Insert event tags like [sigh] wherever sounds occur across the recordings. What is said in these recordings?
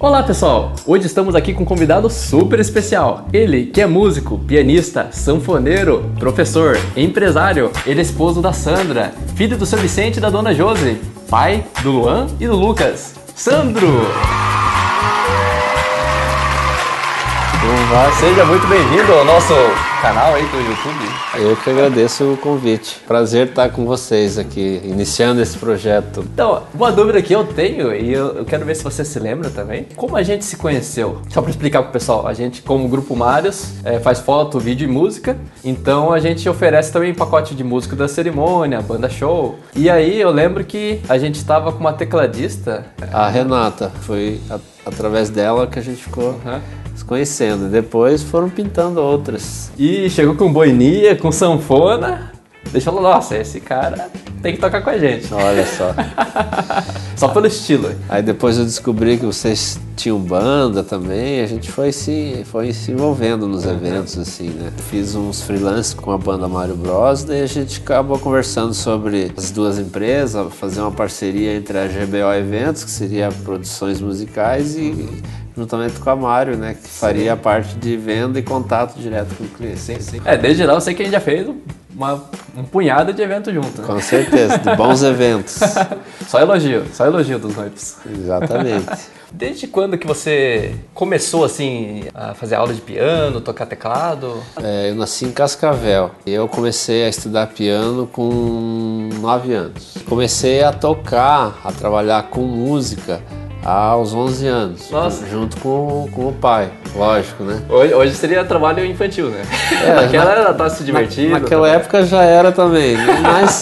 Olá pessoal, hoje estamos aqui com um convidado super especial. Ele que é músico, pianista, sanfoneiro, professor, empresário, ele é esposo da Sandra, filho do seu Vicente e da dona Josi, pai do Luan e do Lucas. Sandro! Seja muito bem-vindo ao nosso canal aí do YouTube. Eu que agradeço o convite. Prazer estar com vocês aqui, iniciando esse projeto. Então, uma dúvida que eu tenho, e eu, eu quero ver se você se lembra também, como a gente se conheceu? Só para explicar pro pessoal, a gente, como Grupo Marios, é, faz foto, vídeo e música, então a gente oferece também pacote de música da cerimônia, banda show. E aí eu lembro que a gente estava com uma tecladista. A Renata, foi a, através dela que a gente ficou. Uhum conhecendo. Depois foram pintando outras. E chegou com boinia, com sanfona. Deixa eu nossa, esse cara tem que tocar com a gente. Olha só. [laughs] só pelo estilo. Aí depois eu descobri que vocês tinham banda também, a gente foi se, foi se envolvendo nos uhum. eventos, assim, né? Fiz uns freelances com a banda Mario Bros, daí a gente acabou conversando sobre as duas empresas, fazer uma parceria entre a GBO Eventos, que seria produções musicais, e juntamente com a Mário, né? Que faria sim. a parte de venda e contato direto com o cliente. Sim, sim. É, desde lá eu sei que a gente já fez uma, um punhado de eventos junto. Né? Com certeza, de bons [laughs] eventos. Só elogio, só elogio dos noivos. Exatamente. [laughs] Desde quando que você começou assim a fazer aula de piano, tocar teclado? É, eu nasci em Cascavel. Eu comecei a estudar piano com 9 anos. Comecei a tocar, a trabalhar com música aos 11 anos. Nossa. Junto com, com o pai, lógico, né? Hoje, hoje seria trabalho infantil, né? É, [laughs] naquela na, era tá se divertindo. Na, naquela época já era também, né? mas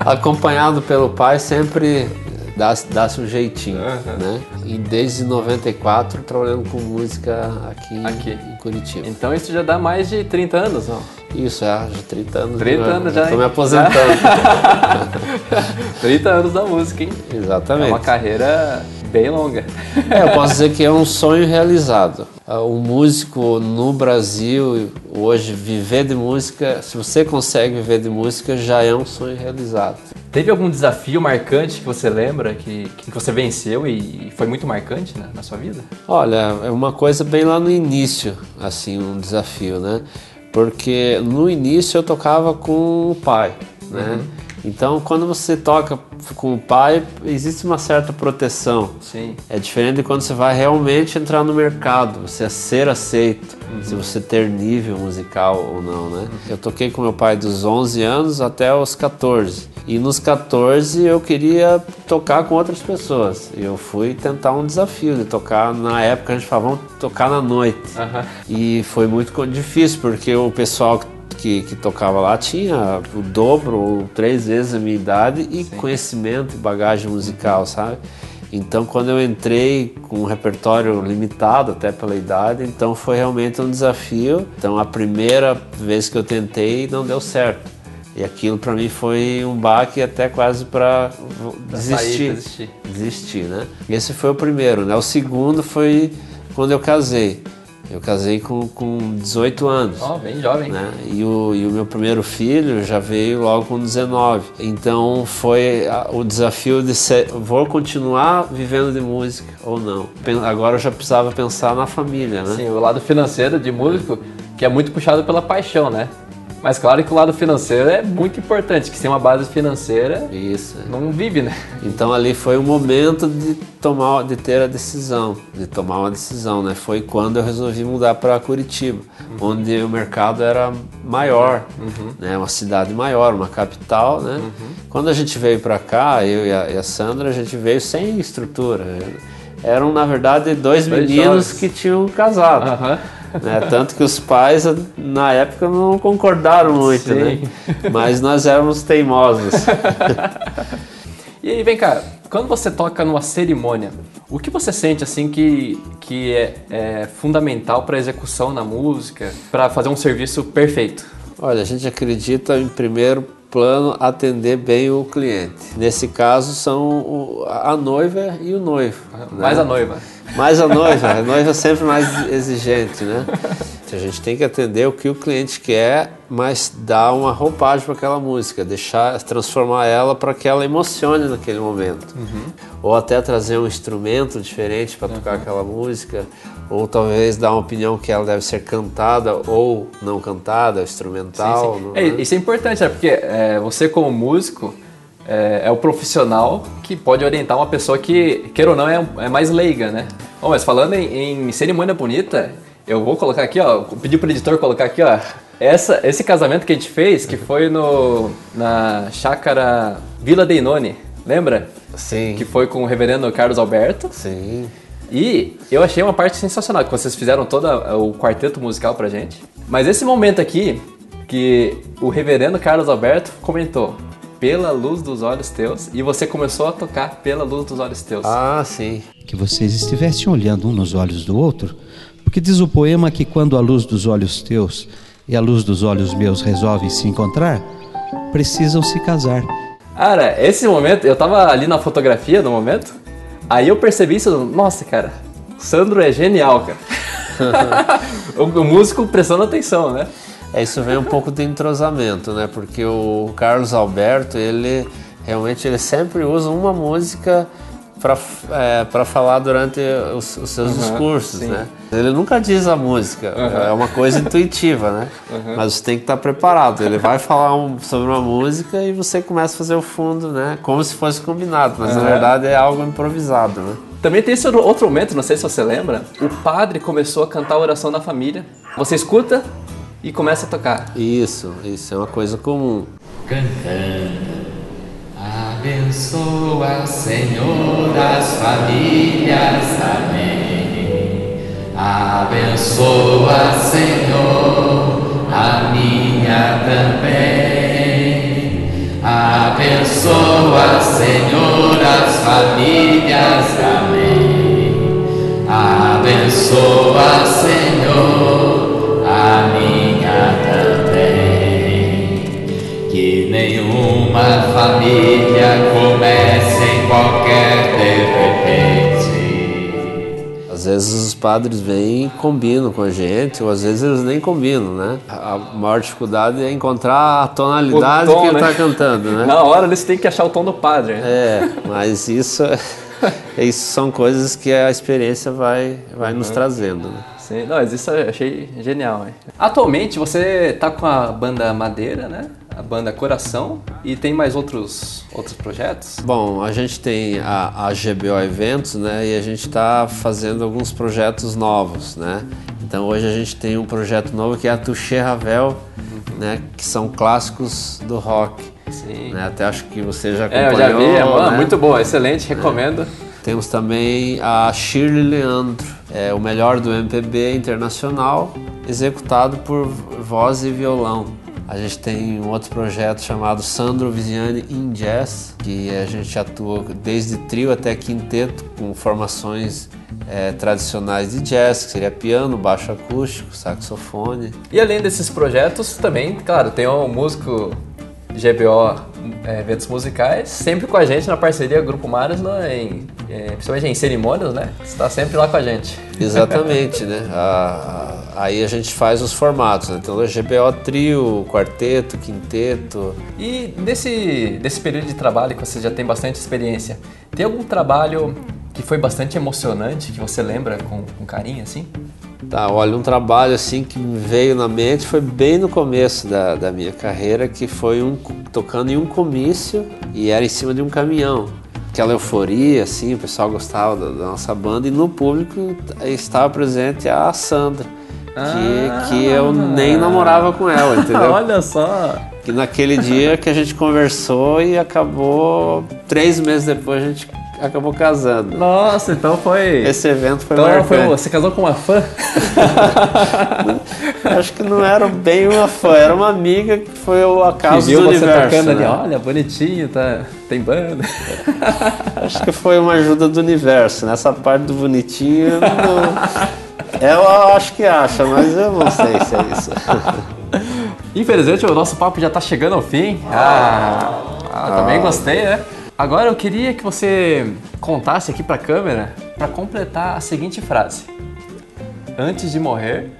acompanhado pelo pai sempre dá-se dá um jeitinho, uhum. né? E desde 94 trabalhando com música aqui, aqui, em Curitiba. Então isso já dá mais de 30 anos, não? Isso, é, já 30 anos. 30 anos já. Estou me aposentando. [laughs] 30 anos da música, hein? Exatamente. É uma carreira bem longa. É, eu posso dizer que é um sonho realizado. Ah, o músico no Brasil, hoje, viver de música, se você consegue viver de música, já é um sonho realizado. Teve algum desafio marcante que você lembra, que, que você venceu e foi muito marcante na, na sua vida? Olha, é uma coisa bem lá no início, assim, um desafio, né? Porque no início eu tocava com o pai, né? Uhum. Então, quando você toca com o pai, existe uma certa proteção. Sim. É diferente de quando você vai realmente entrar no mercado, você é ser aceito, uhum. se você ter nível musical ou não, né? Uhum. Eu toquei com meu pai dos 11 anos até os 14. E nos 14 eu queria tocar com outras pessoas. Eu fui tentar um desafio de tocar, na época a gente falava, vamos tocar na noite. Uhum. E foi muito difícil, porque o pessoal que que, que tocava lá tinha o dobro ou três vezes a minha idade e Sim. conhecimento e bagagem musical, sabe? Então, quando eu entrei com um repertório limitado, até pela idade, então foi realmente um desafio. Então, a primeira vez que eu tentei não deu certo. E aquilo para mim foi um baque até quase para desistir, desistir. Desistir, né? Esse foi o primeiro, né? O segundo foi quando eu casei. Eu casei com, com 18 anos. Ó, oh, bem jovem. Né? E, o, e o meu primeiro filho já veio logo com 19. Então foi o desafio de ser, vou continuar vivendo de música ou não. Agora eu já precisava pensar na família, né? Sim, o lado financeiro de músico, que é muito puxado pela paixão, né? Mas claro que o lado financeiro é muito importante, que sem uma base financeira Isso. não vive, né? Então ali foi o momento de tomar, de ter a decisão, de tomar uma decisão, né? Foi quando eu resolvi mudar para Curitiba, uhum. onde o mercado era maior, uhum. né? Uma cidade maior, uma capital, né? Uhum. Quando a gente veio para cá, eu e a, e a, Sandra, a gente veio sem estrutura. Eram na verdade dois, dois meninos jovens. que tinham casado. Né? Tanto que os pais, na época, não concordaram muito, né? Mas nós éramos teimosos. [laughs] e aí, vem cá, quando você toca numa cerimônia, o que você sente assim que, que é, é fundamental para a execução na música, para fazer um serviço perfeito? Olha, a gente acredita em primeiro plano atender bem o cliente. Nesse caso são a noiva e o noivo. Mais né? a noiva. Mais a noiva, a noiva é sempre mais exigente, né? A gente tem que atender o que o cliente quer, mas dar uma roupagem para aquela música, deixar, transformar ela para que ela emocione naquele momento. Uhum. Ou até trazer um instrumento diferente para tocar uhum. aquela música, ou talvez dar uma opinião que ela deve ser cantada ou não cantada, instrumental. Sim, sim. É, isso é importante, né? porque é, você como músico é, é, o profissional que pode orientar uma pessoa que, queira ou não, é, é mais leiga, né? Bom, mas falando em, em cerimônia bonita, eu vou colocar aqui, ó, pedir pro editor colocar aqui, ó, essa, esse casamento que a gente fez, que foi no, na chácara Vila Deinone, lembra? Sim. Que foi com o reverendo Carlos Alberto. Sim. E eu achei uma parte sensacional, que vocês fizeram todo o quarteto musical pra gente. Mas esse momento aqui, que o reverendo Carlos Alberto comentou, pela luz dos olhos teus, e você começou a tocar pela luz dos olhos teus. Ah, sim. Que vocês estivessem olhando um nos olhos do outro, porque diz o poema que quando a luz dos olhos teus e a luz dos olhos meus resolvem se encontrar, precisam se casar. Cara, esse momento, eu tava ali na fotografia no momento, aí eu percebi isso, nossa, cara, Sandro é genial, cara. [laughs] o, o músico prestando atenção, né? É, isso vem um pouco de entrosamento, né? Porque o Carlos Alberto, ele realmente ele sempre usa uma música para é, falar durante os, os seus uhum, discursos, sim. né? Ele nunca diz a música, uhum. é uma coisa intuitiva, né? Uhum. Mas você tem que estar preparado. Ele vai falar um, sobre uma música e você começa a fazer o fundo, né? Como se fosse combinado, mas na verdade é algo improvisado, né? Também tem esse outro momento, não sei se você lembra, o padre começou a cantar a oração da família. Você escuta e começa a tocar. Isso, isso é uma coisa comum. Cantando Abençoa, Senhor, as famílias. Amém. Abençoa, Senhor, a minha também. Abençoa, Senhor, as famílias. Amém. Abençoa, Senhor, a minha também. Que nenhuma família comece em qualquer de repente. Às vezes os padres vêm e combinam com a gente, ou às vezes eles nem combinam, né? A maior dificuldade é encontrar a tonalidade tom, que ele está né? cantando, né? Na hora eles têm que achar o tom do padre. Né? É, mas isso, [laughs] isso são coisas que a experiência vai, vai uhum. nos trazendo, né? Sim, não, mas isso eu achei genial. Hein? Atualmente você tá com a banda Madeira, né? a banda Coração e tem mais outros, outros projetos? Bom, a gente tem a, a GBO Eventos, né? E a gente está fazendo alguns projetos novos, né? Então hoje a gente tem um projeto novo que é a Touché Ravel, uhum. né? Que são clássicos do rock. Sim. Né? Até acho que você já acompanhou. É, eu já vi, é né? muito bom, excelente, recomendo. É. Temos também a Shirley Leandro, é o melhor do MPB internacional, executado por voz e violão. A gente tem um outro projeto chamado Sandro Viziani in Jazz, que a gente atua desde trio até quinteto, com formações é, tradicionais de jazz, que seria piano, baixo acústico, saxofone. E além desses projetos, também, claro, tem um músico GBO é, eventos musicais, sempre com a gente na parceria Grupo Marios, né, em, é, principalmente em cerimônias, né? Você está sempre lá com a gente. Exatamente, né? A, a, aí a gente faz os formatos, né? Então, GBO trio, quarteto, quinteto. E nesse, nesse período de trabalho que você já tem bastante experiência, tem algum trabalho que foi bastante emocionante, que você lembra com, com carinho, assim? Tá, olha, um trabalho assim que veio na mente foi bem no começo da, da minha carreira, que foi um, tocando em um comício e era em cima de um caminhão. Aquela euforia, assim, o pessoal gostava da, da nossa banda e no público estava presente a Sandra, ah, que, que eu nem namorava com ela, [laughs] entendeu? olha só! Que naquele dia que a gente conversou e acabou, três meses depois a gente acabou casando. Nossa, então foi. Esse evento foi então marcante. Foi, você casou com uma fã? [laughs] Acho que não era bem uma fã, era uma amiga que foi o acaso que viu do você universo. Tocando né? ali, olha, bonitinho, tá, tem banda. [laughs] Acho que foi uma ajuda do universo. Nessa parte do bonitinho, não... ela acho que acha, mas eu não sei se é isso. [laughs] Infelizmente o nosso papo já tá chegando ao fim. Ah, ah também gostei, né? Agora eu queria que você contasse aqui pra câmera para completar a seguinte frase. Antes de morrer.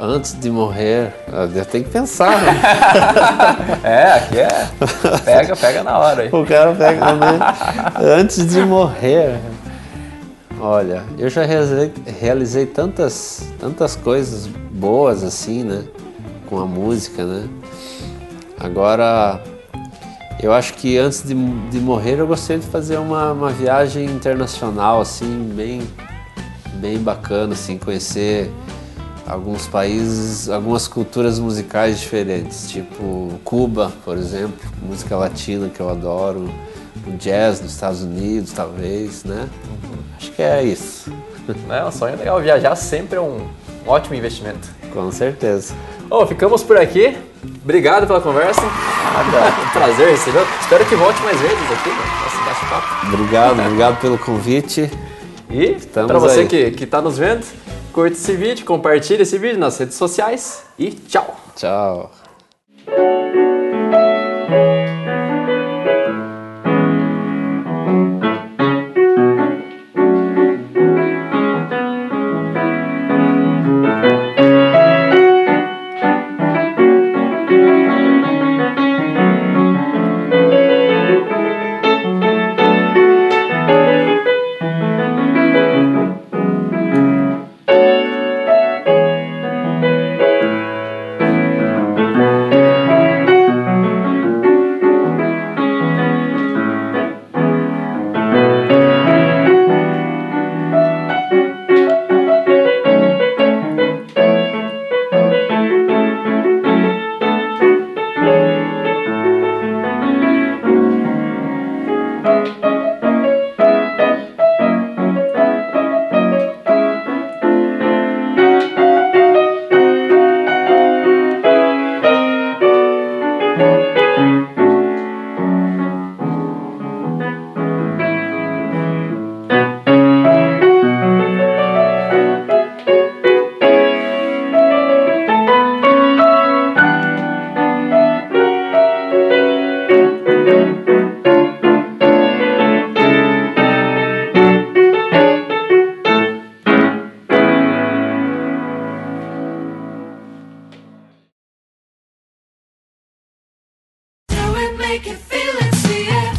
Antes de morrer, eu tenho que pensar, né? [laughs] é, aqui é. Pega, pega na hora aí. O cara pega, né? Antes de morrer. Olha, eu já realizei, realizei tantas, tantas coisas boas assim, né? Com a música, né? Agora, eu acho que antes de, de morrer eu gostaria de fazer uma, uma viagem internacional, assim, bem, bem bacana, assim, conhecer alguns países, algumas culturas musicais diferentes, tipo Cuba, por exemplo, música latina que eu adoro, o jazz nos Estados Unidos, talvez, né? Acho que é isso. É um sonho legal. Viajar sempre é um ótimo investimento. Com certeza. Oh, ficamos por aqui. Obrigado pela conversa. [laughs] Prazer receber. Espero que volte mais vezes aqui nesse bate-papo. Obrigado, obrigado pelo convite. E para você aí. que está nos vendo, curte esse vídeo, compartilhe esse vídeo nas redes sociais e tchau. Tchau.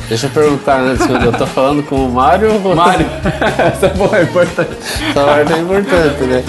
Deixa eu perguntar antes, eu tô falando com o Mário ou... Mário, [laughs] essa porra é importante. Essa parte é importante, né?